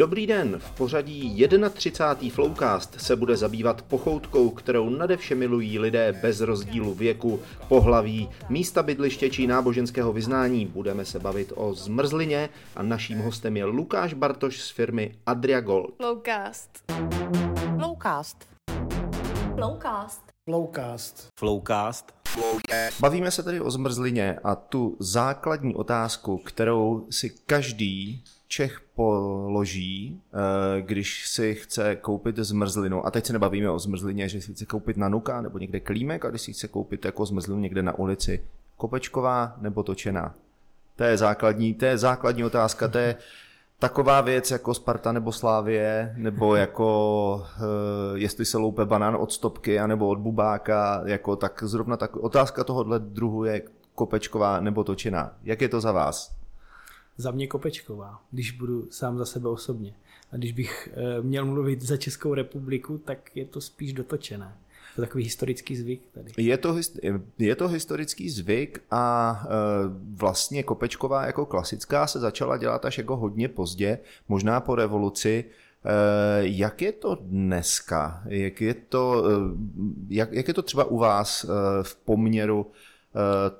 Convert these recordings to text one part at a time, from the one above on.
Dobrý den, v pořadí 31. Flowcast se bude zabývat pochoutkou, kterou nade vše milují lidé bez rozdílu věku, pohlaví, místa bydliště či náboženského vyznání. Budeme se bavit o zmrzlině a naším hostem je Lukáš Bartoš z firmy Adria Gold. Flowcast. Flowcast. Flowcast. Flowcast. Flowcast. Bavíme se tedy o zmrzlině a tu základní otázku, kterou si každý Čech položí, eh, když si chce koupit zmrzlinu, a teď se nebavíme o zmrzlině, že si chce koupit na nuka nebo někde klímek, a když si chce koupit jako zmrzlinu někde na ulici, kopečková nebo točená. To je základní, to je základní otázka, to je taková věc jako Sparta nebo Slávie, nebo jako uh, jestli se loupe banán od stopky, anebo od bubáka, jako tak zrovna tak otázka tohohle druhu je kopečková nebo točená. Jak je to za vás? Za mě Kopečková, když budu sám za sebe osobně. A když bych e, měl mluvit za Českou republiku, tak je to spíš dotočené. To je takový historický zvyk tady. Je to, je to historický zvyk a e, vlastně Kopečková jako klasická se začala dělat až jako hodně pozdě, možná po revoluci. E, jak je to dneska? Jak je to, jak, jak je to třeba u vás v poměru Eh,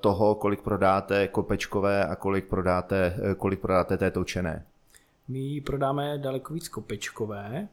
toho, kolik prodáte kopečkové a kolik prodáte, eh, kolik prodáte té točené? My prodáme daleko víc kopečkové.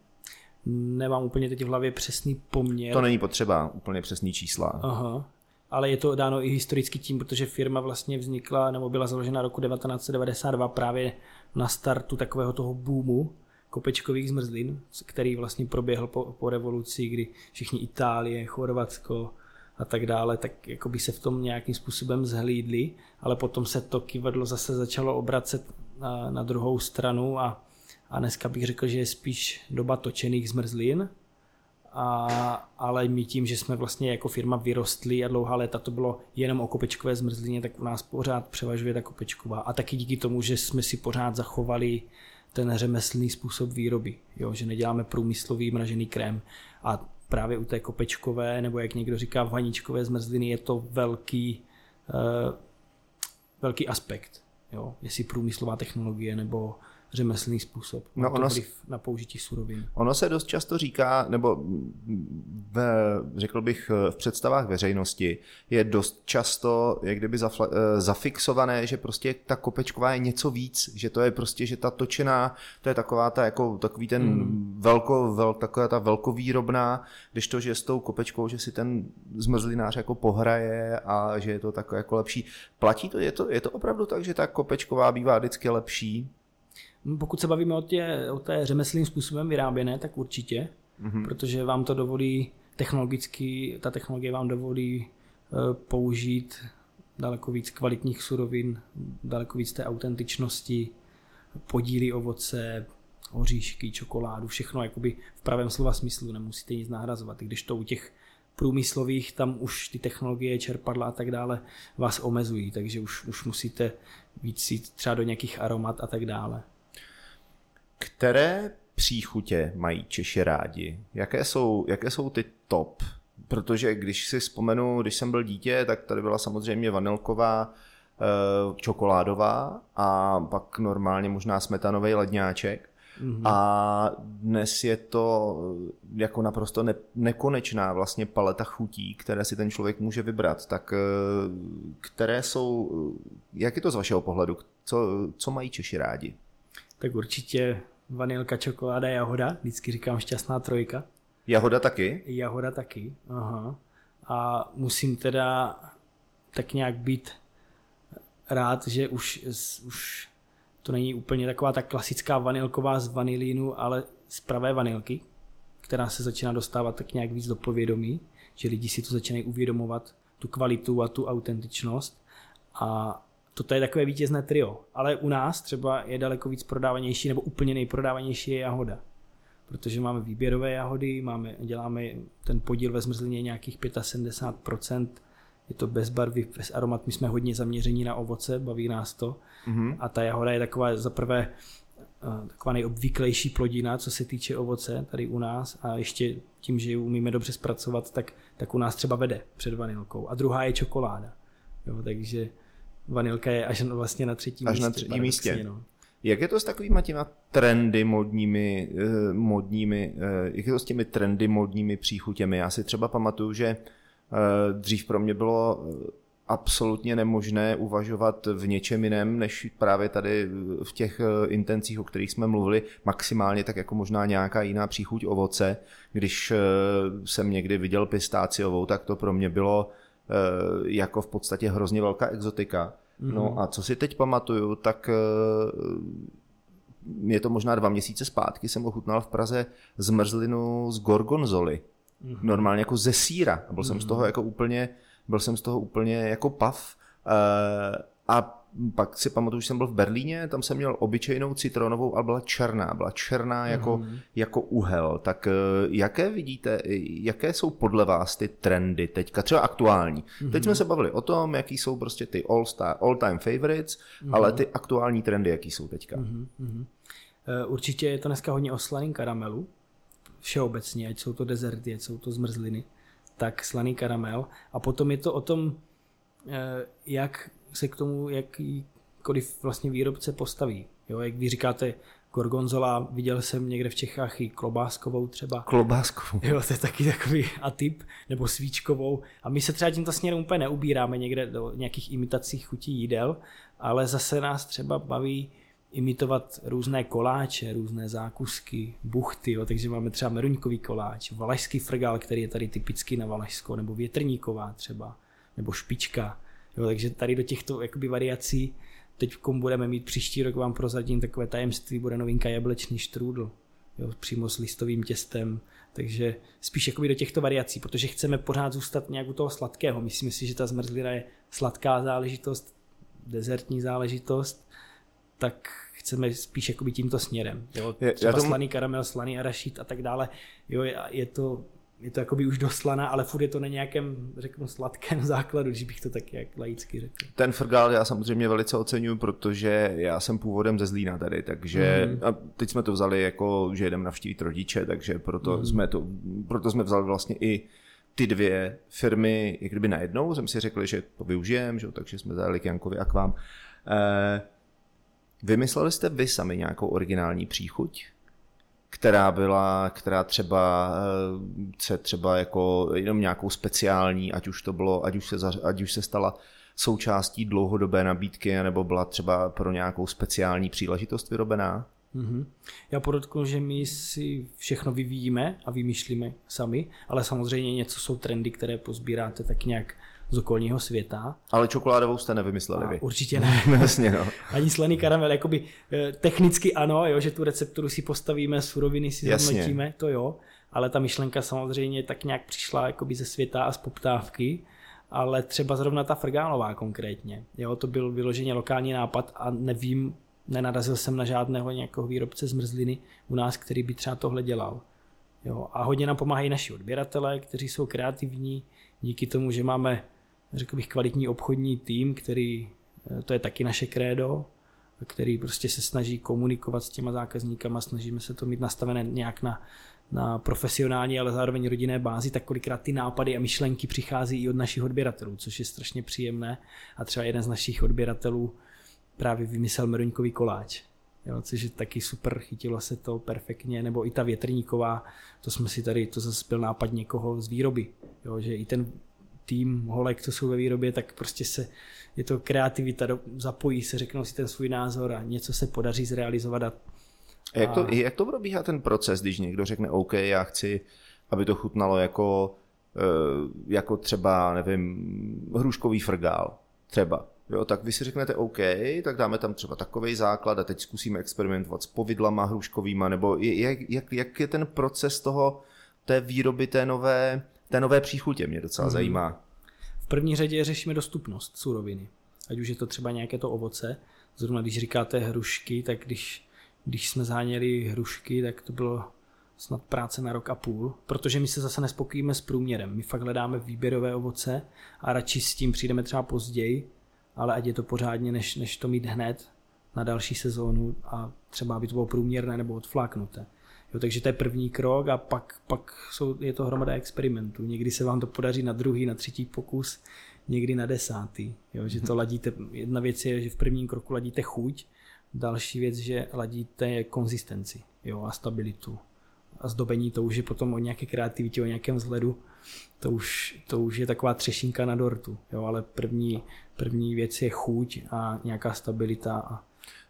Nemám úplně teď v hlavě přesný poměr. To není potřeba, úplně přesný čísla. Aha. Ale je to dáno i historicky tím, protože firma vlastně vznikla nebo byla založena roku 1992 právě na startu takového toho boomu kopečkových zmrzlin, který vlastně proběhl po, po revoluci, kdy všichni Itálie, Chorvatsko, a tak dále, tak jako by se v tom nějakým způsobem zhlídli, ale potom se to kivadlo zase začalo obracet na, na druhou stranu a, a dneska bych řekl, že je spíš doba točených zmrzlin, a, ale my tím, že jsme vlastně jako firma vyrostli a dlouhá léta to bylo jenom o kopečkové zmrzlině, tak u nás pořád převažuje ta kopečková. A taky díky tomu, že jsme si pořád zachovali ten řemeslný způsob výroby, jo, že neděláme průmyslový mražený krém. A právě u té kopečkové, nebo jak někdo říká vaničkové zmrzliny, je to velký, uh, velký aspekt. Jo? Jestli průmyslová technologie nebo řemeslný způsob. No ono, vliv na použití surovin. Ono se dost často říká, nebo v, řekl bych v představách veřejnosti, je dost často jak kdyby zafla, eh, zafixované, že prostě ta kopečková je něco víc, že to je prostě, že ta točená, to je taková ta jako takový ten hmm. velko, vel, taková ta velkovýrobná, když to, že s tou kopečkou, že si ten zmrzlinář jako pohraje a že je to takové jako lepší. Platí to, je to, je to opravdu tak, že ta kopečková bývá vždycky lepší? Pokud se bavíme o, tě, o té řemeslným způsobem vyráběné, tak určitě, mm-hmm. protože vám to dovolí technologicky, ta technologie vám dovolí uh, použít daleko víc kvalitních surovin, daleko víc té autentičnosti, podíly ovoce, oříšky, čokoládu, všechno jakoby v pravém slova smyslu, nemusíte nic nahrazovat. Když to u těch průmyslových, tam už ty technologie, čerpadla a tak dále vás omezují, takže už, už musíte víc jít třeba do nějakých aromat a tak dále. Které příchutě mají Češi rádi? Jaké jsou, jaké jsou ty top? Protože když si vzpomenu, když jsem byl dítě, tak tady byla samozřejmě vanilková, eh, čokoládová a pak normálně možná smetanový ledňáček. Mm-hmm. A dnes je to jako naprosto ne, nekonečná vlastně paleta chutí, které si ten člověk může vybrat. Tak eh, které jsou, jak je to z vašeho pohledu? Co, co mají Češi rádi? Tak určitě vanilka, čokoláda, jahoda. Vždycky říkám šťastná trojka. Jahoda taky? Jahoda taky, aha. A musím teda tak nějak být rád, že už, už to není úplně taková ta klasická vanilková z vanilínu, ale z pravé vanilky, která se začíná dostávat tak nějak víc do povědomí, že lidi si to začínají uvědomovat, tu kvalitu a tu autentičnost. A toto je takové vítězné trio. Ale u nás třeba je daleko víc prodávanější, nebo úplně nejprodávanější je jahoda. Protože máme výběrové jahody, máme, děláme ten podíl ve zmrzlině nějakých 75%, je to bez barvy, bez aromat, my jsme hodně zaměření na ovoce, baví nás to. Mm-hmm. A ta jahoda je taková za prvé eh, taková nejobvyklejší plodina, co se týče ovoce tady u nás a ještě tím, že ji umíme dobře zpracovat, tak, tak u nás třeba vede před vanilkou. A druhá je čokoláda. Jo, takže vanilka je až vlastně na třetím až místě. na třetím místě. No. Jak je to s takovými těma trendy modními, eh, modními, eh, jak je to s těmi trendy modními příchutěmi? Já si třeba pamatuju, že eh, dřív pro mě bylo absolutně nemožné uvažovat v něčem jiném, než právě tady v těch intencích, o kterých jsme mluvili, maximálně tak jako možná nějaká jiná příchuť ovoce. Když jsem někdy viděl pistáciovou, tak to pro mě bylo jako v podstatě hrozně velká exotika. Mm-hmm. No a co si teď pamatuju, tak je to možná dva měsíce zpátky, jsem ochutnal v Praze zmrzlinu z gorgonzoly. Mm-hmm. Normálně jako ze síra. Byl mm-hmm. jsem z toho jako úplně, byl jsem z toho úplně jako pav. Uh, a pak si pamatuju, že jsem byl v Berlíně, tam jsem měl obyčejnou citronovou, ale byla černá, byla černá jako, mm-hmm. jako uhel. Tak eh, jaké vidíte, jaké jsou podle vás ty trendy teďka, třeba aktuální? Mm-hmm. Teď jsme se bavili o tom, jaký jsou prostě ty all, star, all time favorites, mm-hmm. ale ty aktuální trendy, jaký jsou teďka? Mm-hmm. Určitě je to dneska hodně o slaným karamelu, všeobecně, ať jsou to dezerty, ať jsou to zmrzliny, tak slaný karamel. A potom je to o tom, eh, jak se k tomu jakýkoliv vlastně výrobce postaví. Jo, jak vy říkáte, gorgonzola, viděl jsem někde v Čechách i klobáskovou třeba. Klobáskovou. Jo, to je taky takový atyp, nebo svíčkovou. A my se třeba tímto směrem úplně neubíráme někde do nějakých imitací chutí jídel, ale zase nás třeba baví imitovat různé koláče, různé zákusky, buchty, jo, takže máme třeba meruňkový koláč, valašský frgal, který je tady typický na Valašsko, nebo větrníková třeba, nebo špička. Jo, takže tady do těchto jakoby variací teď budeme mít příští rok, vám prozadím takové tajemství, bude novinka jablečný štrůdl, jo, přímo s listovým těstem, takže spíš jakoby do těchto variací, protože chceme pořád zůstat nějak u toho sladkého. Myslím si, že ta zmrzlina je sladká záležitost, dezertní záležitost, tak chceme spíš jakoby tímto směrem. Jo? Třeba tomu... slaný karamel, slaný arašít a tak dále. Jo, je to je to jakoby už doslaná, ale furt je to na nějakém, řeknu, sladkém základu, když bych to tak jak laicky řekl. Ten frgál já samozřejmě velice oceňuji, protože já jsem původem ze Zlína tady, takže mm. a teď jsme to vzali jako, že jedeme navštívit rodiče, takže proto, mm. jsme to, proto jsme vzali vlastně i ty dvě firmy jak kdyby najednou, jsme si řekli, že to využijeme, že, takže jsme zajeli k Jankovi a k vám. Eh, vymysleli jste vy sami nějakou originální příchuť? Která byla, která třeba eh, se třeba jako jenom nějakou speciální, ať už to bylo, ať už se, ať už se stala součástí dlouhodobé nabídky, nebo byla třeba pro nějakou speciální příležitost vyrobená? Mm-hmm. Já podotknu, že my si všechno vyvíjíme a vymýšlíme sami, ale samozřejmě něco jsou trendy, které pozbíráte tak nějak z okolního světa. Ale čokoládovou jste nevymysleli a vy. Určitě ne. Jasně, no. Ani slaný karamel, jakoby eh, technicky ano, jo, že tu recepturu si postavíme, suroviny si zhodnotíme, to jo, ale ta myšlenka samozřejmě tak nějak přišla jakoby ze světa a z poptávky, ale třeba zrovna ta frgálová konkrétně, jo, to byl vyloženě lokální nápad a nevím, nenarazil jsem na žádného nějakého výrobce zmrzliny u nás, který by třeba tohle dělal. Jo, a hodně nám pomáhají naši odběratelé, kteří jsou kreativní, díky tomu, že máme řekl bych, kvalitní obchodní tým, který, eh, to je taky naše krédo, který prostě se snaží komunikovat s těma zákazníkama, snažíme se to mít nastavené nějak na, na profesionální, ale zároveň rodinné bázi, tak kolikrát ty nápady a myšlenky přichází i od našich odběratelů, což je strašně příjemné. A třeba jeden z našich odběratelů právě vymyslel meruňkový koláč. Jo, což je taky super, chytilo se to perfektně, nebo i ta větrníková, to jsme si tady, to zase byl nápad někoho z výroby, jo, že i ten tým holek, co jsou ve výrobě, tak prostě se, je to kreativita, zapojí se, řeknou si ten svůj názor a něco se podaří zrealizovat. A, a jak, to, jak to probíhá ten proces, když někdo řekne OK, já chci, aby to chutnalo jako, eh, jako třeba, nevím, hruškový frgál, třeba. Jo, tak vy si řeknete OK, tak dáme tam třeba takový základ a teď zkusíme experimentovat s povidlama hruškovýma, nebo jak, jak, jak je ten proces toho, té výroby té nové, té nové příchutě mě docela mm. zajímá. V první řadě řešíme dostupnost suroviny. Ať už je to třeba nějaké to ovoce. Zrovna když říkáte hrušky, tak když, když jsme záněli hrušky, tak to bylo snad práce na rok a půl, protože my se zase nespokojíme s průměrem. My fakt hledáme výběrové ovoce a radši s tím přijdeme třeba později, ale ať je to pořádně, než, než to mít hned na další sezónu a třeba aby to bylo průměrné nebo odfláknuté. Jo, takže to je první krok a pak, pak jsou, je to hromada experimentů. Někdy se vám to podaří na druhý, na třetí pokus, někdy na desátý. Jo, že to ladíte, jedna věc je, že v prvním kroku ladíte chuť, Další věc, že ladíte konzistenci jo, a stabilitu. A zdobení to už je potom o nějaké kreativitě, o nějakém vzhledu. To už, to už je taková třešinka na dortu, jo, ale první, první věc je chuť a nějaká stabilita a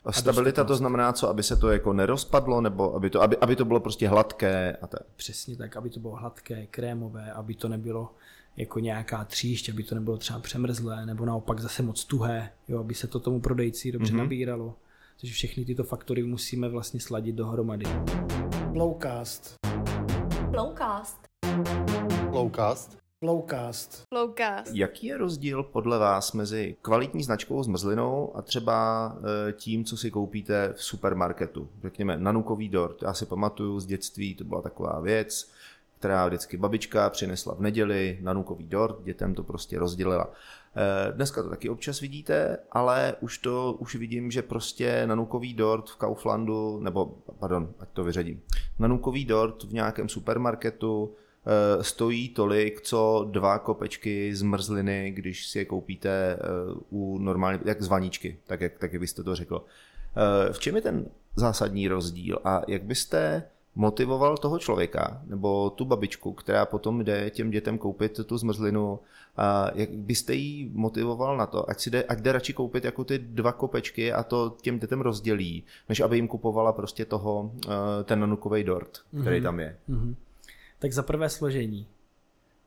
a stabilita to znamená co, aby se to jako nerozpadlo, nebo aby to, aby, aby to bylo prostě hladké a tak? Přesně tak, aby to bylo hladké, krémové, aby to nebylo jako nějaká tříšť, aby to nebylo třeba přemrzlé, nebo naopak zase moc tuhé, jo, aby se to tomu prodejci dobře mm-hmm. nabíralo. Takže všechny tyto faktory musíme vlastně sladit dohromady. Lowcast. Lowcast. Lowcast. Lowcast. Lowcast. Jaký je rozdíl podle vás mezi kvalitní značkou zmrzlinou a třeba e, tím, co si koupíte v supermarketu? Řekněme nanukový dort. Já si pamatuju z dětství, to byla taková věc, která vždycky babička přinesla v neděli nanukový dort, dětem to prostě rozdělila. E, dneska to taky občas vidíte, ale už to už vidím, že prostě nanukový dort v Kauflandu, nebo pardon, ať to vyřadím, nanukový dort v nějakém supermarketu stojí tolik, co dva kopečky zmrzliny, když si je koupíte eh, u normální, jak z vaničky, tak jak, tak jak byste to řekl. Eh, v čem je ten zásadní rozdíl a jak byste motivoval toho člověka nebo tu babičku, která potom jde těm dětem koupit tu zmrzlinu, a jak byste jí motivoval na to, ať, si jde, ať jde radši koupit jako ty dva kopečky a to těm dětem rozdělí, než aby jim kupovala prostě toho, ten nanukový dort, který mm-hmm. tam je. Mm-hmm tak za prvé složení.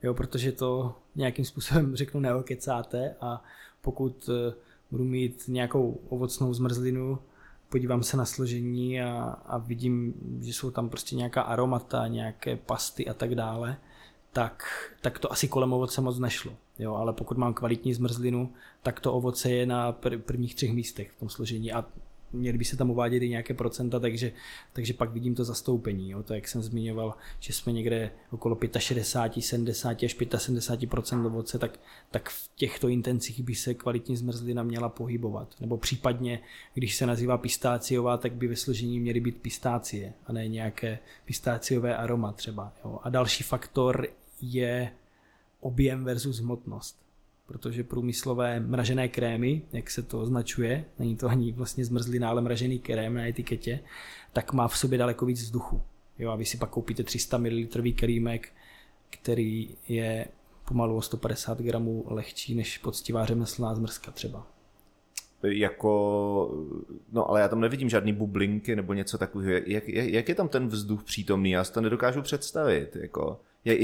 Jo, protože to nějakým způsobem řeknu neokecáte a pokud eh, budu mít nějakou ovocnou zmrzlinu, podívám se na složení a, a vidím, že jsou tam prostě nějaká aromata, nějaké pasty a tak dále, tak, tak to asi kolem ovoce moc nešlo. Jo, ale pokud mám kvalitní zmrzlinu, tak to ovoce je na prvních třech místech v tom složení a měly by se tam uvádět i nějaké procenta, takže, takže pak vidím to zastoupení. Jo. To, jak jsem zmiňoval, že jsme někde okolo 65, 70 až 75% ovoce, tak, tak v těchto intencích by se kvalitní zmrzlina měla pohybovat. Nebo případně, když se nazývá pistáciová, tak by ve složení měly být pistácie a ne nějaké pistáciové aroma třeba. Jo. A další faktor je objem versus hmotnost protože průmyslové mražené krémy, jak se to označuje, není to ani vlastně zmrzlina, ale mražený krém na etiketě, tak má v sobě daleko víc vzduchu. Jo, a vy si pak koupíte 300 ml krémek, který je pomalu o 150 gramů lehčí než poctivá řemeslná zmrzka třeba. Jako, no ale já tam nevidím žádný bublinky nebo něco takového. Jak, jak, jak je tam ten vzduch přítomný? Já si to nedokážu představit. Jako. Jak,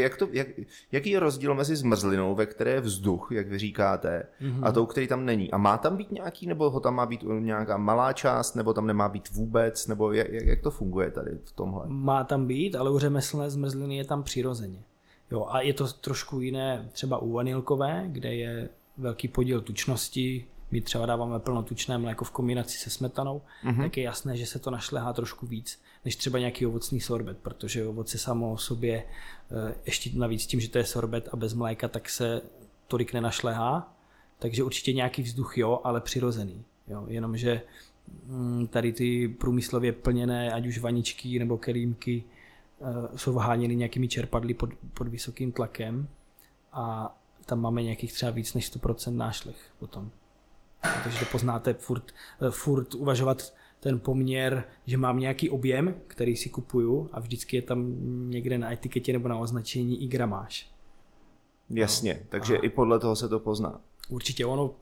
jak to, jak, jaký je rozdíl mezi zmrzlinou, ve které je vzduch, jak vy říkáte, mm-hmm. a tou, který tam není? A má tam být nějaký, nebo ho tam má být nějaká malá část, nebo tam nemá být vůbec, nebo jak, jak to funguje tady v tomhle? Má tam být, ale u řemeslné zmrzliny je tam přirozeně. Jo, a je to trošku jiné třeba u vanilkové, kde je velký podíl tučnosti, my třeba dáváme plnotučné mléko v kombinaci se smetanou, mm-hmm. tak je jasné, že se to našlehá trošku víc než třeba nějaký ovocný sorbet, protože ovoce samo o sobě, eh, ještě navíc tím, že to je sorbet a bez mléka, tak se tolik nenašlehá, takže určitě nějaký vzduch jo, ale přirozený. Jo, jenomže mm, tady ty průmyslově plněné, ať už vaničky nebo kelímky, eh, jsou vháněny nějakými čerpadly pod, pod vysokým tlakem a tam máme nějakých třeba víc než 100% nášlech potom. Takže to poznáte furt, eh, furt uvažovat ten poměr, že mám nějaký objem, který si kupuju a vždycky je tam někde na etiketě nebo na označení i gramáž. Jasně, no. takže a i podle toho se to pozná. Určitě ono,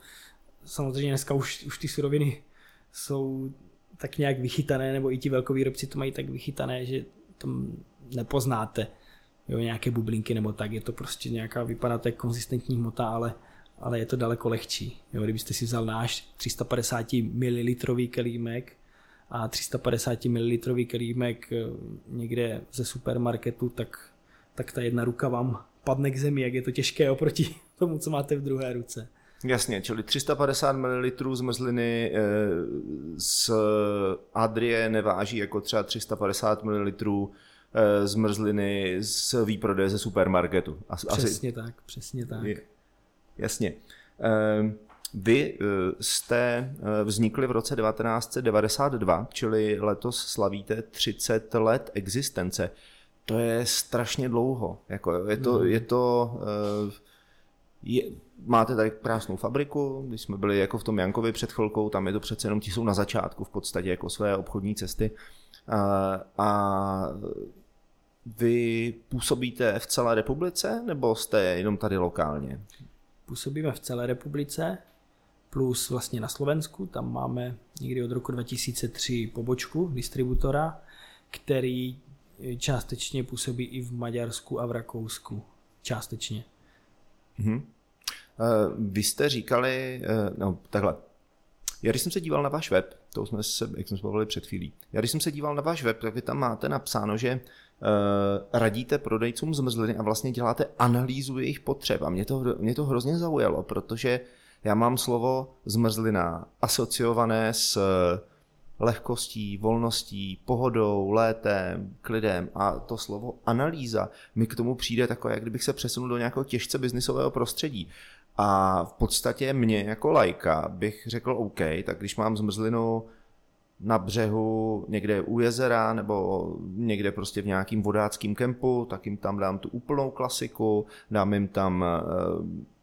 samozřejmě dneska už, už ty suroviny jsou tak nějak vychytané, nebo i ti velkovýrobci to mají tak vychytané, že tam nepoznáte jo, nějaké bublinky nebo tak, je to prostě nějaká, vypadá to konzistentní hmota, ale ale je to daleko lehčí. Jo, kdybyste si vzal náš 350 ml kelímek a 350 ml kelímek eh, někde ze supermarketu, tak, tak ta jedna ruka vám padne k zemi, jak je to těžké oproti tomu, co máte v druhé ruce. Jasně, čili 350 ml zmrzliny eh, z Adrie neváží jako třeba 350 ml eh, zmrzliny z výprodeje ze supermarketu. Asi, přesně tak, přesně tak. Je, jasně. Ehm, vy eh, jste eh, vznikli v roce 1992, čili letos slavíte 30 let existence. To je strašně dlouho. Jako, je to, mm. je to uh, je, máte tady krásnou fabriku, když jsme byli jako v tom Jankovi před chvilkou, tam je to přece jenom, ti jsou na začátku v podstatě jako své obchodní cesty a, a vy působíte v celé republice nebo jste jenom tady lokálně? Působíme v celé republice, plus vlastně na Slovensku, tam máme někdy od roku 2003 pobočku distributora, který částečně působí i v Maďarsku a v Rakousku. Částečně. Mhm. Eh, Vy jste říkali, eh, no takhle, já když jsem se díval na váš web, to jsme se, jak jsme se bavili před chvílí, já když jsem se díval na váš web, tak vy tam máte napsáno, že uh, radíte prodejcům zmrzliny a vlastně děláte analýzu jejich potřeb. A mě to, mě to hrozně zaujalo, protože já mám slovo zmrzlina asociované s lehkostí, volností, pohodou, létem, klidem. A to slovo analýza mi k tomu přijde takové, jak kdybych se přesunul do nějakého těžce biznisového prostředí. A v podstatě mě jako lajka bych řekl OK, tak když mám zmrzlinu na břehu někde u jezera nebo někde prostě v nějakým vodáckým kempu, tak jim tam dám tu úplnou klasiku, dám jim tam eh,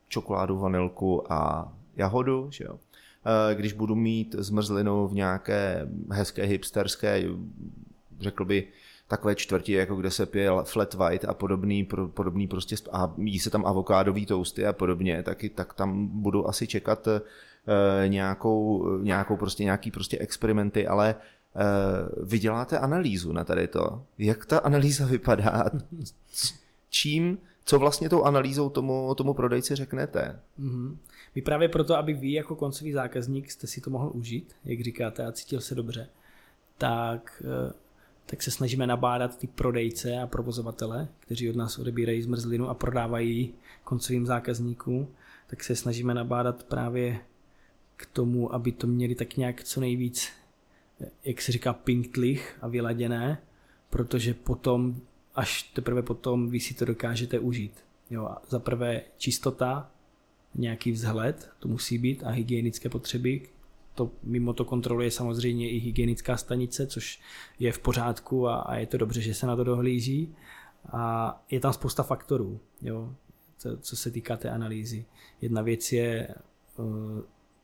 čokoládu, vanilku a jahodu, že jo. Eh, Když budu mít zmrzlinu v nějaké hezké hipsterské, řekl by, takové čtvrti, jako kde se pije flat white a podobný, pro- podobný prostě a jí se tam avokádový toasty a podobně, tak, tak tam budu asi čekat e, nějakou, nějakou prostě nějaký prostě experimenty, ale e, vy děláte analýzu na tady to. Jak ta analýza vypadá? Čím, co vlastně tou analýzou tomu, tomu prodejci řeknete? Mhm. My právě proto, aby vy jako koncový zákazník jste si to mohl užít, jak říkáte, a cítil se dobře, tak, eh, tak se snažíme nabádat ty prodejce a provozovatele, kteří od nás odebírají zmrzlinu a prodávají koncovým zákazníkům, tak se snažíme nabádat právě k tomu, aby to měli tak nějak co nejvíc, jak se říká, pinktlich a vyladěné, protože potom, až teprve potom vy si to dokážete užít. Jo, za prvé čistota, nějaký vzhled, to musí být, a hygienické potřeby. To, mimo to kontroluje samozřejmě i hygienická stanice, což je v pořádku a, a je to dobře, že se na to dohlíží. A je tam spousta faktorů, jo, co, co se týká té analýzy. Jedna věc je uh,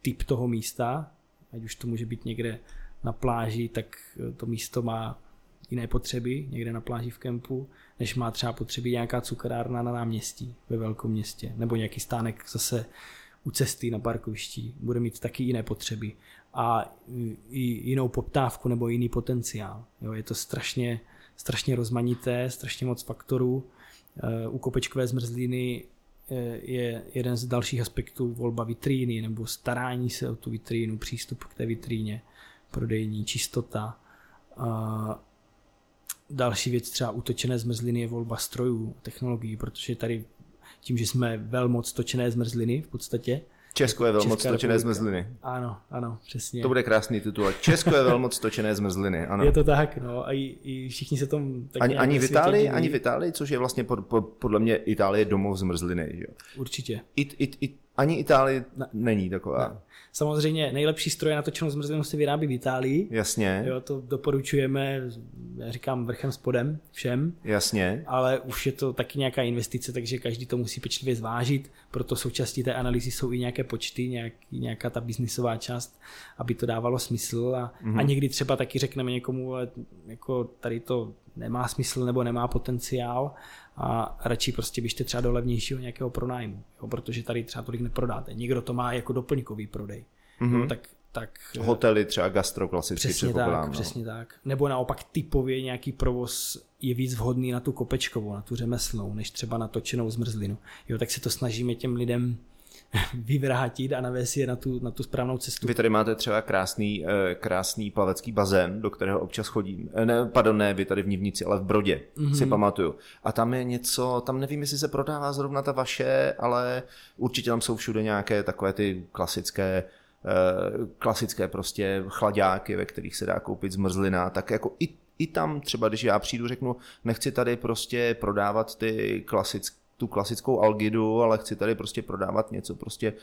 typ toho místa, ať už to může být někde na pláži, tak eh, to místo má jiné potřeby, někde na pláži v kempu, než má třeba potřeby nějaká cukrárna na náměstí ve velkém městě, nebo nějaký stánek zase u cesty na parkovišti, bude mít taky jiné potřeby a i jinou poptávku nebo jiný potenciál. Jo, je to strašně, strašně rozmanité, strašně moc faktorů. Eh, U kopečkové zmrzliny eh, je jeden z dalších aspektů volba vitríny nebo starání se o tu vitrínu, přístup k té vitríně, prodejní, čistota. Další věc třeba utočené zmrzliny je volba strojů, technologií, protože tady tím, že jsme velmoc točené zmrzliny v podstatě. Česko je velmoc Česká točené republika. zmrzliny. Ano, ano, přesně. To bude krásný titul. Česko je velmoc točené zmrzliny, ano. Je to tak, no a i, i všichni se tom tak Ani, ani, v Itálii, ani v Itálii, což je vlastně pod, pod, podle mě Itálie domov zmrzliny. Že? jo. Určitě. It, it, it, ani Itálie Ne. není taková. Ne. Samozřejmě nejlepší stroje na točenou zmrzlinu se vyrábí v Itálii. Jasně, Jo, to doporučujeme, já říkám vrchem spodem všem, jasně. ale už je to taky nějaká investice, takže každý to musí pečlivě zvážit, proto součástí té analýzy jsou i nějaké počty, nějaký, nějaká ta biznisová část, aby to dávalo smysl a, mm-hmm. a někdy třeba taky řekneme někomu, ale jako tady to nemá smysl nebo nemá potenciál a radši prostě běžte třeba do levnějšího nějakého pronájmu, jo, protože tady třeba tolik neprodáte. Někdo to má jako doplňkový prodej, mm-hmm. jo, tak, tak Hotely třeba gastro klasicky Přesně tak, no. přesně tak. Nebo naopak typově nějaký provoz je víc vhodný na tu kopečkovou, na tu řemeslnou, než třeba na točenou zmrzlinu. Jo, tak se to snažíme těm lidem vyvrátit a navést je na tu, na tu správnou cestu. Vy tady máte třeba krásný, eh, krásný plavecký bazén, do kterého občas chodím. Eh, Ne, pardon, ne, vy tady v Nivnici, ale v Brodě, Mhm. mm-hmm. si pamatuju. A tam je něco, tam nevím, jestli se prodává zrovna ta vaše, ale určitě tam jsou všude nějaké takové ty klasické eh, klasické prostě chladáky, ve kterých se dá koupit zmrzlina, tak jako i, i tam třeba, když já přijdu, řeknu, nechci tady prostě prodávat ty klasické tu klasickou algidu, ale chci tady prostě prodávat něco prostě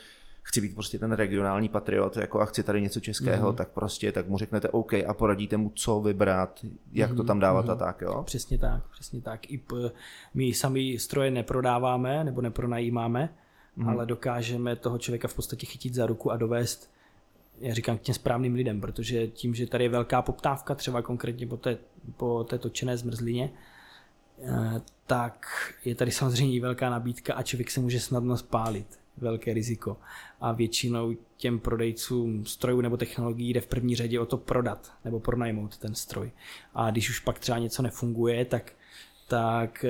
chci být prostě ten regionální patriot jako a chci tady něco českého, mm. tak prostě tak mu řeknete OK a poradíte mu, co vybrat, jak mm. to tam dávat mm. a tak, jo? Přesně tak, přesně tak. I p, my sami stroje neprodáváme nebo nepronajímáme, mm. ale dokážeme toho člověka v podstatě chytit za ruku a dovést já říkám k těm správným lidem, protože tím, že tady je velká poptávka, třeba konkrétně po té, po té točené zmrzlině, eh, tak je tady samozřejmě velká nabídka a člověk se může snadno spálit. Velké riziko. A většinou těm prodejcům strojů nebo technologií jde v první řadě o to prodat nebo pronajmout ten stroj. A když už pak třeba něco nefunguje, tak, tak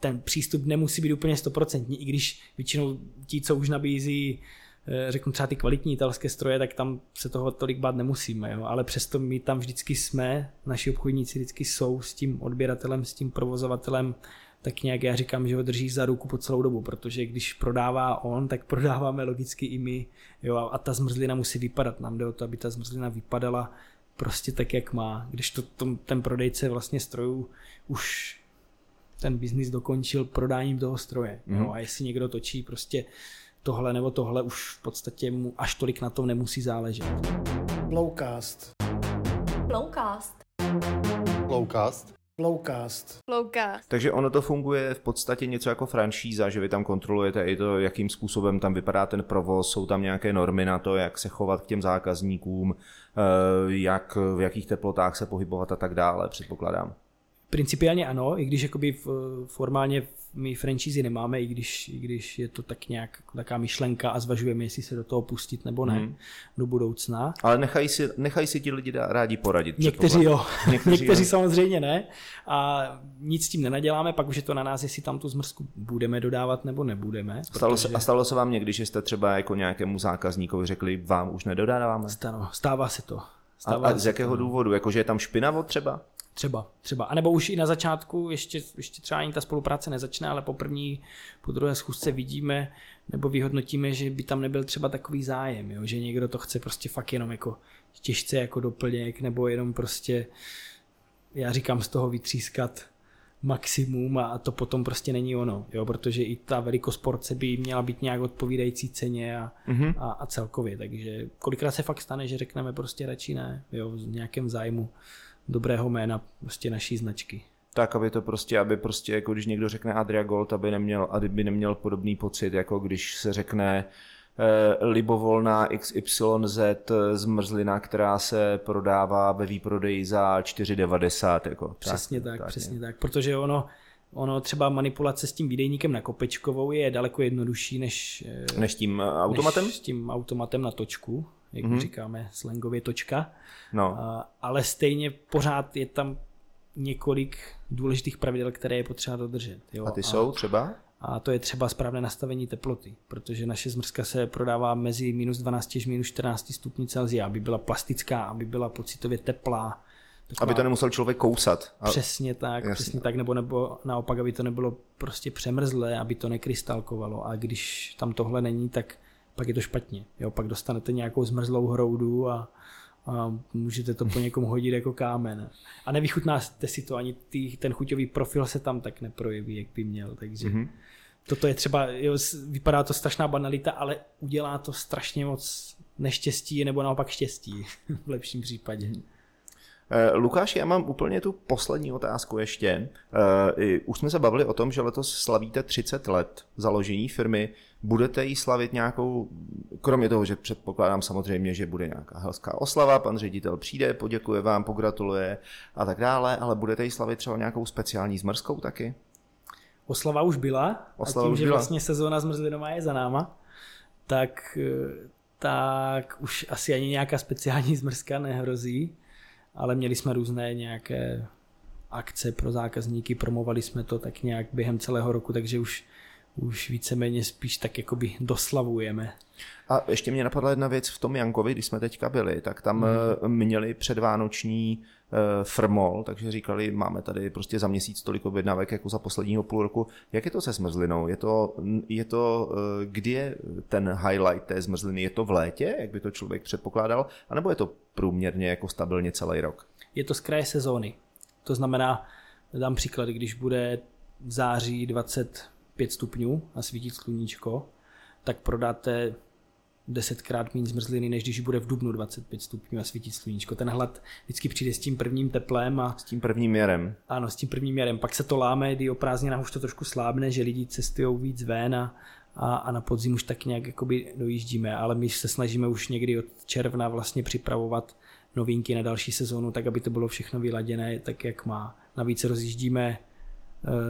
ten přístup nemusí být úplně stoprocentní, i když většinou ti, co už nabízí Eh, řeknu třeba ty kvalitní italské stroje, tak tam se toho tolik bát nemusíme, jo? ale přesto my tam vždycky jsme, naši obchodníci vždycky jsou s tím odběratelem, s tím provozovatelem, tak nějak já říkám, že ho drží za ruku po celou dobu, protože když prodává on, tak prodáváme logicky i my jo? a ta zmrzlina musí vypadat, nám jde o to, aby ta zmrzlina vypadala prostě tak, jak má, když to, to ten prodejce vlastně strojů už ten biznis dokončil prodáním toho stroje. Mm. Jo? A jestli někdo točí prostě tohle nebo tohle už v podstatě mu až tolik na tom nemusí záležet. Blowcast. Flowcast. Flowcast. Flowcast. Takže ono to funguje v podstatě něco jako franšíza, že vy tam kontrolujete i to, jakým způsobem tam vypadá ten provoz, jsou tam nějaké normy na to, jak se chovat k těm zákazníkům, eh, jak, v jakých teplotách se pohybovat a tak dále, předpokládám. Principiálně ano, i když jakoby formálně my franchise nemáme, i když, i když je to tak nějak taká myšlenka a zvažujeme, jestli se do toho pustit nebo ne hmm. do budoucna. Ale nechají si, nechají si ti lidi rádi poradit. Někteří jo, někteří, někteří samozřejmě ne a nic s tím nenaděláme, pak už je to na nás, jestli tam tu zmrzku budeme dodávat nebo nebudeme. Stalo protože... se, a stalo se vám někdy, že jste třeba jako nějakému zákazníkovi řekli, vám už nedodáváme? Stano, stává se to. Stává a, a z jakého to. důvodu? Jakože je tam špinavo třeba? Třeba, třeba. A nebo už i na začátku, ještě, ještě třeba ani ta spolupráce nezačne, ale po první, po druhé schůzce vidíme nebo vyhodnotíme, že by tam nebyl třeba takový zájem, jo? že někdo to chce prostě fakt jenom jako těžce jako doplněk, nebo jenom prostě, já říkám, z toho vytřískat maximum a to potom prostě není ono, jo? protože i ta velikost porce by měla být nějak odpovídající ceně a, mm-hmm. a, a celkově, takže kolikrát se fakt stane, že řekneme prostě radši ne, jo, v nějakém zájmu dobrého jména prostě naší značky. Tak, aby to prostě, aby prostě, jako když někdo řekne Adria Gold, aby neměl, aby neměl podobný pocit, jako když se řekne eh, libovolná XYZ zmrzlina, která se prodává ve výprodeji za 4,90. Jako, přesně tak, tak, tak přesně tak, protože ono, ono třeba manipulace s tím výdejníkem na kopečkovou je daleko jednodušší než, eh, než tím automatem? Než s tím automatem na točku jak mm-hmm. říkáme slangově točka. No. A, ale stejně pořád je tam několik důležitých pravidel, které je potřeba dodržet. Jo? A ty a, jsou třeba? A to je třeba správné nastavení teploty, protože naše zmrzka se prodává mezi minus 12 až minus 14 stupňů Celsia, aby byla plastická, aby byla pocitově teplá. Taková... Aby to nemusel člověk kousat. A... Přesně tak, Jasně. přesně tak, nebo, nebo naopak, aby to nebylo prostě přemrzlé, aby to nekrystalkovalo. A když tam tohle není, tak pak je to špatně. Jo, pak dostanete nějakou zmrzlou hroudu a, a můžete to po někom hodit jako kámen. A nevychutnáte si to, ani tý, ten chuťový profil se tam tak neprojeví, jak by měl. Takže mm-hmm. toto je třeba, jo, vypadá to strašná banalita, ale udělá to strašně moc neštěstí nebo naopak štěstí v lepším případě. Eh, Lukáš, já mám úplně tu poslední otázku ještě. Eh, už jsme se bavili o tom, že letos slavíte 30 let založení firmy. Budete jí slavit nějakou, kromě toho, že předpokládám samozřejmě, že bude nějaká helská oslava, pan ředitel přijde, poděkuje vám, pogratuluje a tak dále, ale budete jí slavit třeba nějakou speciální zmrzkou taky? Oslava už byla Oslava a tím, už že byla. vlastně sezóna zmrzlinová je za náma, tak, eh, tak už asi ani nějaká speciální zmrzka nehrozí ale měli jsme různé nějaké akce pro zákazníky, promovali jsme to tak nějak během celého roku, takže už, už víceméně spíš tak jakoby doslavujeme. A ještě mě napadla jedna věc v tom Jankovi, když jsme teďka byli, tak tam mm. měli předvánoční Eh, frmol, takže říkali, máme tady prostě za měsíc tolik objednávek jako za posledního půl roku. Jak je to se zmrzlinou? Je to, je to eh, kdy je ten highlight té zmrzliny? Je to v létě, jak by to člověk předpokládal, anebo je to průměrně jako stabilně celý rok? Je to z kraje sezóny. To znamená, dám příklad, když bude v září 25 stupňů a svítí sluníčko, tak prodáte desetkrát méně zmrzliny, než když bude v dubnu 25 stupňů a svítí sluníčko. Ten hlad vždycky přijde s tím prvním teplem a s tím prvním jarem. Ano, s tím prvním jarem. Pak se to láme, kdy o prázdninách už to trošku slábne, že lidi cestují víc ven a, a, a na podzim už tak nějak jakoby dojíždíme, ale my se snažíme už někdy od června vlastně připravovat novinky na další sezónu, tak aby to bylo všechno vyladěné tak, jak má. Navíc rozjíždíme,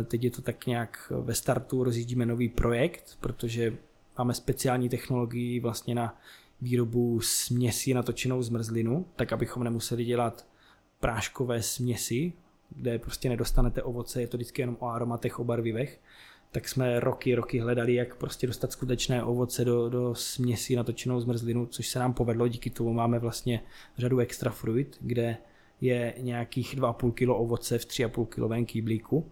teď je to tak nějak ve startu, rozjíždíme nový projekt, protože máme speciální technologii vlastně na výrobu směsí natočenou zmrzlinu, tak abychom nemuseli dělat práškové směsi, kde prostě nedostanete ovoce, je to vždycky jenom o aromatech, o barvivech, tak jsme roky, roky hledali, jak prostě dostat skutečné ovoce do, do směsi natočenou zmrzlinu, což se nám povedlo, díky tomu máme vlastně řadu extra fruit, kde je nějakých 2,5 kg ovoce v 3,5 kg kýblíku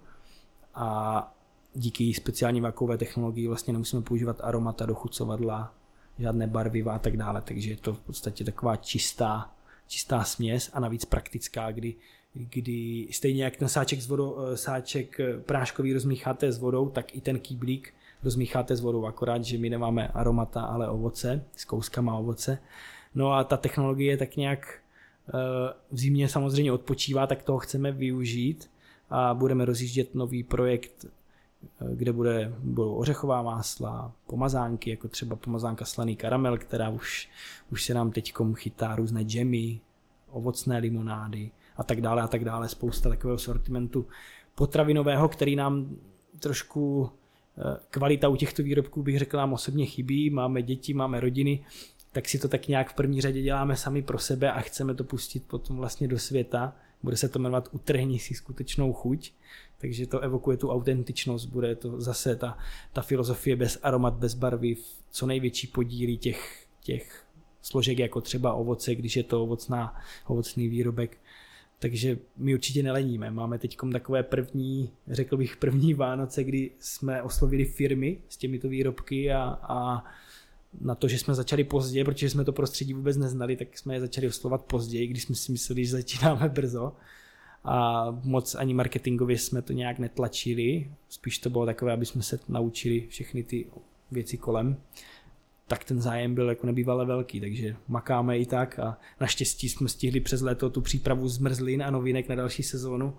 a díky speciální vakové technologii vlastně nemusíme používat aromata, dochucovadla, žádné barviva a tak dále, takže je to v podstatě taková čistá, čistá směs a navíc praktická, kdy kdy stejně jak ten sáček, s vodou, eh, sáček eh, práškový rozmícháte s vodou, tak i ten kýblík rozmícháte s vodou, akorát, že my nemáme aromata, ale ovoce, s kouskama ovoce. No a ta technologie tak nějak eh, v zimě samozřejmě odpočívá, tak toho chceme využít a budeme rozjíždět nový projekt, kde bude, budou ořechová másla, pomazánky, jako třeba pomazánka slaný karamel, která už, už se nám teď chytá různé džemy, ovocné limonády, a tak dále a tak dále. Spousta takového sortimentu potravinového, který nám trošku eh, kvalita u těchto výrobků bych řekl nám osobně chybí, máme děti, máme rodiny, tak si to tak nějak v první řadě děláme sami pro sebe a chceme to pustit potom vlastně do světa. Bude se to jmenovat Utrhni si skutečnou chuť, takže to evokuje tu autentičnost, bude to zase ta, ta filozofie bez aromat, bez barvy, co největší podíly těch, těch složek, jako třeba ovoce, když je to ovocná, ovocný výrobek, takže my určitě neleníme. Máme teď takové první, řekl bych první Vánoce, kdy jsme oslovili firmy s těmito výrobky a, a na to, že jsme začali pozdě, protože jsme to prostředí vůbec neznali, tak jsme je začali oslovat později, když jsme si mysleli, že začínáme brzo. A moc ani marketingově jsme to nějak netlačili, spíš to bylo takové, aby jsme se naučili všechny ty věci kolem. Tak ten zájem byl jako nebývalé velký, takže makáme i tak. A naštěstí jsme stihli přes léto tu přípravu zmrzlin a novinek na další sezónu,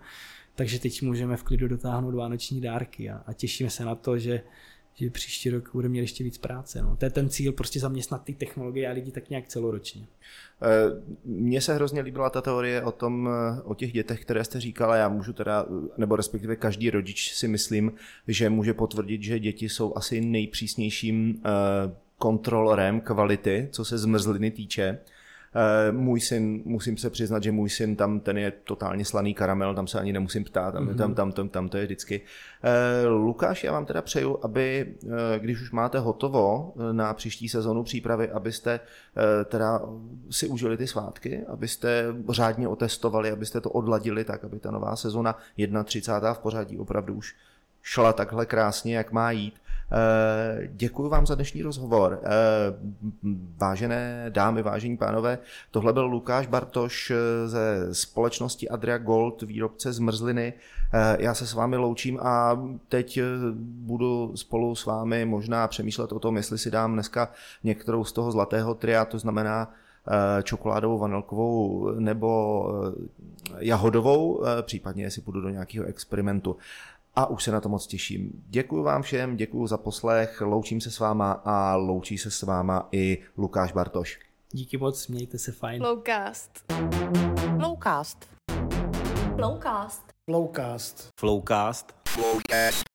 takže teď můžeme v klidu dotáhnout vánoční dárky a, a těšíme se na to, že že příští rok bude mít ještě víc práce. No. To je ten cíl, prostě zaměstnat ty technologie a lidi tak nějak celoročně. Eh, mně se hrozně líbila ta teorie o tom, eh, o těch dětech, které jste říkala, já můžu teda, nebo respektive každý rodič si myslím, že může potvrdit, že děti jsou asi nejpřísnějším eh, kontrolorem kvality, co se zmrzliny týče. Eh, můj syn, musím se přiznat, že můj syn tam, ten je totálně slaný karamel, tam se ani nemusím ptát, tam, mm-hmm. tam, tam, tam, tam to je vždycky. Eh, Lukáš, já vám teda přeju, aby, eh, když už máte hotovo na příští sezonu přípravy, abyste teda si užili ty svátky, abyste řádně otestovali, abyste to odladili tak, aby ta nová sezona 31. v pořadí opravdu už šla takhle krásně, jak má jít. Eh, děkuji vám za dnešní rozhovor. Eh, vážené dámy, vážení pánové, tohle byl Lukáš Bartoš eh, ze společnosti Adria Gold, výrobce zmrzliny. Já se s vámi loučím a teď budu spolu s vámi možná přemýšlet o tom, jestli si dám dneska některou z toho zlatého tria, to znamená čokoládovou, vanilkovou nebo jahodovou, případně jestli půjdu do nějakého experimentu a už se na to moc těším. Děkuji vám všem, děkuji za poslech, loučím se s váma a loučí se s váma i Lukáš Bartoš. Díky moc, mějte se fajn. Flowcast. Flowcast. Flowcast. Flowcast. Flowcast. Flowcast.